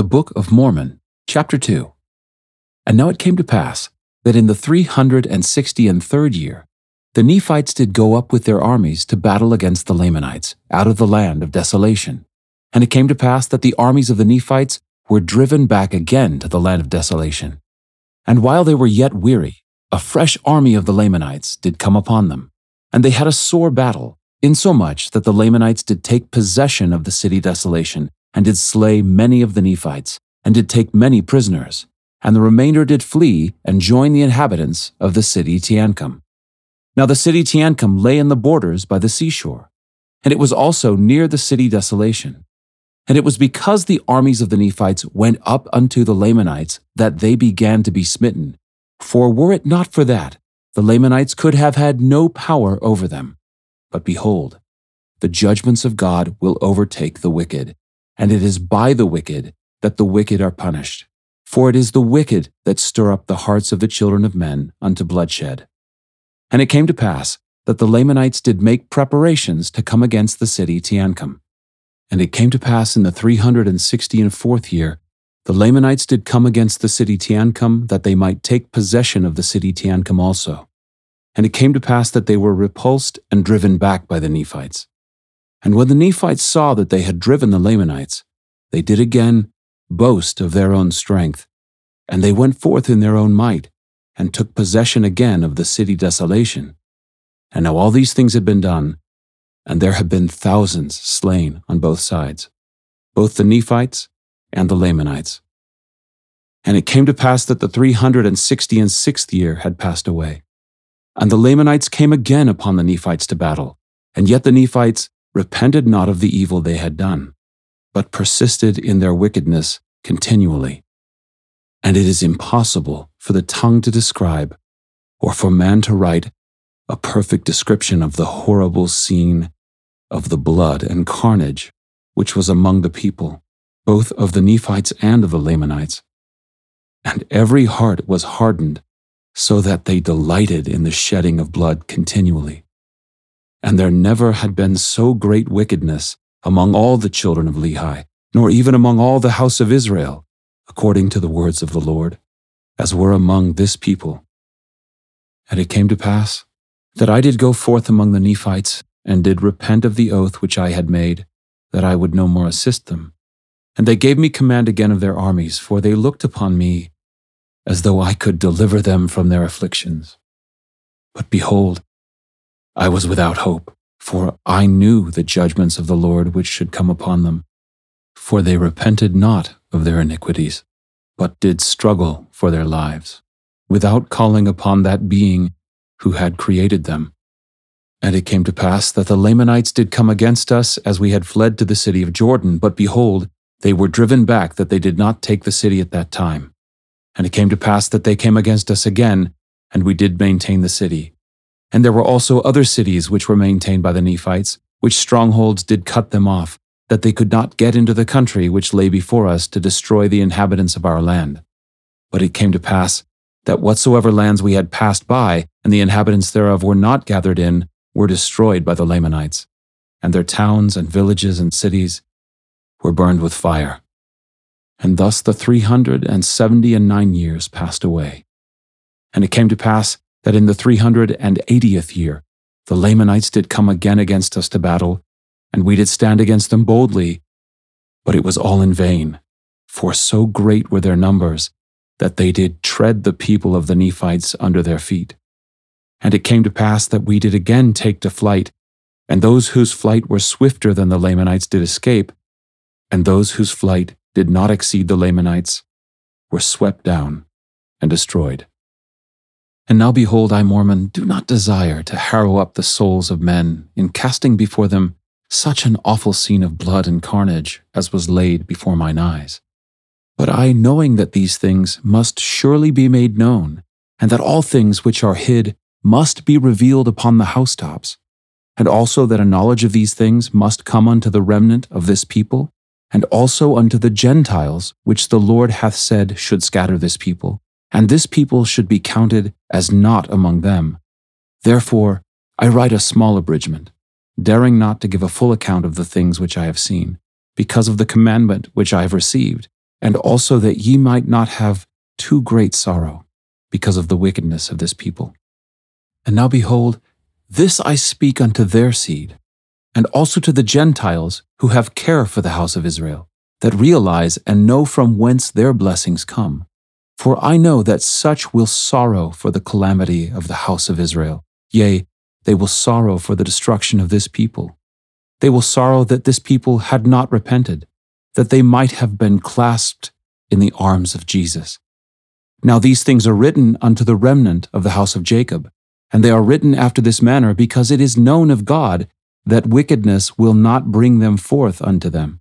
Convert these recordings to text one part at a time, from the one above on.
The Book of Mormon, chapter 2. And now it came to pass that in the three hundred and sixty and third year, the Nephites did go up with their armies to battle against the Lamanites out of the land of desolation. And it came to pass that the armies of the Nephites were driven back again to the land of desolation. And while they were yet weary, a fresh army of the Lamanites did come upon them. And they had a sore battle, insomuch that the Lamanites did take possession of the city desolation, and did slay many of the Nephites, and did take many prisoners. And the remainder did flee and join the inhabitants of the city Teancum. Now the city Teancum lay in the borders by the seashore, and it was also near the city desolation. And it was because the armies of the Nephites went up unto the Lamanites that they began to be smitten. For were it not for that, the Lamanites could have had no power over them. But behold, the judgments of God will overtake the wicked, and it is by the wicked that the wicked are punished. For it is the wicked that stir up the hearts of the children of men unto bloodshed. And it came to pass that the Lamanites did make preparations to come against the city Teancum. And it came to pass in the three hundred and sixty and fourth year, the Lamanites did come against the city Teancum, that they might take possession of the city Teancum also. And it came to pass that they were repulsed and driven back by the Nephites. And when the Nephites saw that they had driven the Lamanites, they did again boast of their own strength, and they went forth in their own might, and took possession again of the city desolation. And now all these things had been done, and there had been thousands slain on both sides, both the Nephites and the Lamanites. And it came to pass that the three hundred and sixty and sixth year had passed away. And the Lamanites came again upon the Nephites to battle, and yet the Nephites repented not of the evil they had done, but persisted in their wickedness continually. And it is impossible for the tongue to describe, or for man to write, a perfect description of the horrible scene of the blood and carnage which was among the people, both of the Nephites and of the Lamanites. And every heart was hardened, so that they delighted in the shedding of blood continually. And there never had been so great wickedness among all the children of Lehi, nor even among all the house of Israel, according to the words of the Lord, as were among this people. And it came to pass that I did go forth among the Nephites, and did repent of the oath which I had made, that I would no more assist them. And they gave me command again of their armies, for they looked upon me as though I could deliver them from their afflictions. But behold, I was without hope, for I knew the judgments of the Lord which should come upon them. For they repented not of their iniquities, but did struggle for their lives, without calling upon that being who had created them. And it came to pass that the Lamanites did come against us as we had fled to the city of Jordan, but behold, they were driven back that they did not take the city at that time. And it came to pass that they came against us again, and we did maintain the city. And there were also other cities which were maintained by the Nephites, which strongholds did cut them off, that they could not get into the country which lay before us to destroy the inhabitants of our land. But it came to pass that whatsoever lands we had passed by, and the inhabitants thereof were not gathered in, were destroyed by the Lamanites, and their towns and villages and cities were burned with fire. And thus the three hundred and seventy and nine years passed away. And it came to pass that in the three hundred and eightieth year the Lamanites did come again against us to battle, and we did stand against them boldly. But it was all in vain, for so great were their numbers that they did tread the people of the Nephites under their feet. And it came to pass that we did again take to flight, and those whose flight were swifter than the Lamanites did escape, and those whose flight did not exceed the Lamanites were swept down and destroyed. And now behold, I, Mormon, do not desire to harrow up the souls of men in casting before them such an awful scene of blood and carnage as was laid before mine eyes. But I, knowing that these things must surely be made known, and that all things which are hid must be revealed upon the housetops, and also that a knowledge of these things must come unto the remnant of this people, and also unto the Gentiles, which the Lord hath said should scatter this people, and this people should be counted as not among them. Therefore, I write a small abridgment, daring not to give a full account of the things which I have seen, because of the commandment which I have received, and also that ye might not have too great sorrow because of the wickedness of this people. And now behold, this I speak unto their seed, and also to the Gentiles who have care for the house of Israel, that realize and know from whence their blessings come. For I know that such will sorrow for the calamity of the house of Israel. Yea, they will sorrow for the destruction of this people. They will sorrow that this people had not repented, that they might have been clasped in the arms of Jesus. Now these things are written unto the remnant of the house of Jacob, and they are written after this manner because it is known of God that wickedness will not bring them forth unto them.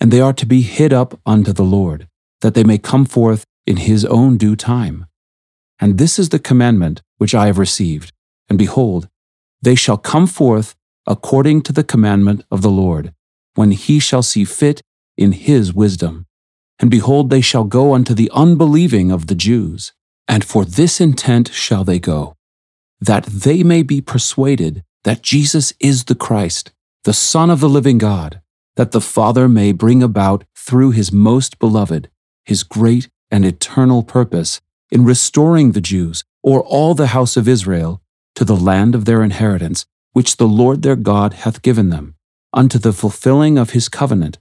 And they are to be hid up unto the Lord, that they may come forth in his own due time. And this is the commandment which I have received. And behold, they shall come forth according to the commandment of the Lord, when he shall see fit in his wisdom. And behold, they shall go unto the unbelieving of the Jews, and for this intent shall they go, that they may be persuaded that Jesus is the Christ, the Son of the living God, that the Father may bring about through his most beloved his great and eternal purpose in restoring the Jews, or all the house of Israel, to the land of their inheritance, which the Lord their God hath given them, unto the fulfilling of his covenant,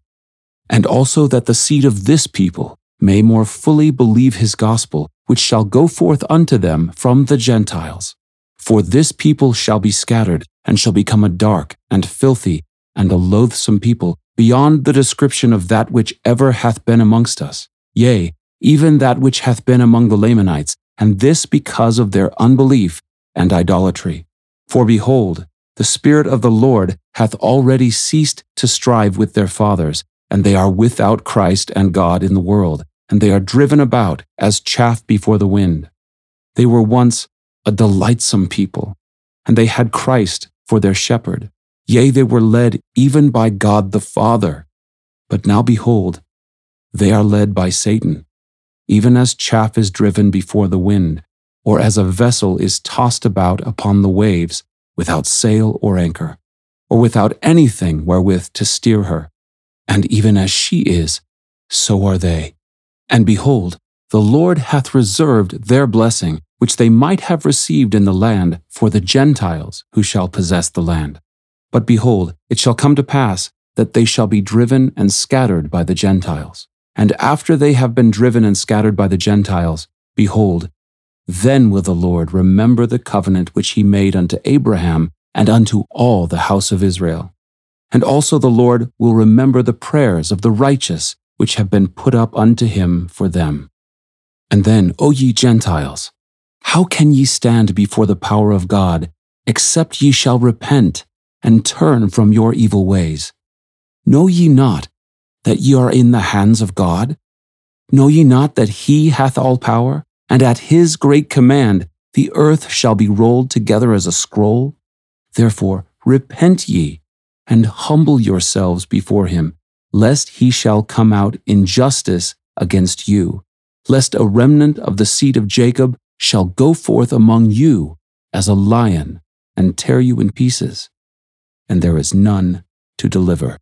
and also that the seed of this people may more fully believe his gospel, which shall go forth unto them from the Gentiles. For this people shall be scattered, and shall become a dark, and filthy, and a loathsome people, beyond the description of that which ever hath been amongst us, yea, even that which hath been among the Lamanites, and this because of their unbelief and idolatry. For behold, the Spirit of the Lord hath already ceased to strive with their fathers, and they are without Christ and God in the world, and they are driven about as chaff before the wind. They were once a delightsome people, and they had Christ for their shepherd. Yea, they were led even by God the Father. But now behold, they are led by Satan, even as chaff is driven before the wind, or as a vessel is tossed about upon the waves without sail or anchor, or without anything wherewith to steer her. And even as she is, so are they. And behold, the Lord hath reserved their blessing, which they might have received in the land for the Gentiles who shall possess the land. But behold, it shall come to pass that they shall be driven and scattered by the Gentiles. And after they have been driven and scattered by the Gentiles, behold, then will the Lord remember the covenant which he made unto Abraham and unto all the house of Israel. And also the Lord will remember the prayers of the righteous which have been put up unto him for them. And then, O ye Gentiles, how can ye stand before the power of God, except ye shall repent and turn from your evil ways? Know ye not that ye are in the hands of God? Know ye not that he hath all power, and at his great command the earth shall be rolled together as a scroll? Therefore, repent ye and humble yourselves before him, lest he shall come out in justice against you, lest a remnant of the seed of Jacob shall go forth among you as a lion and tear you in pieces, and there is none to deliver.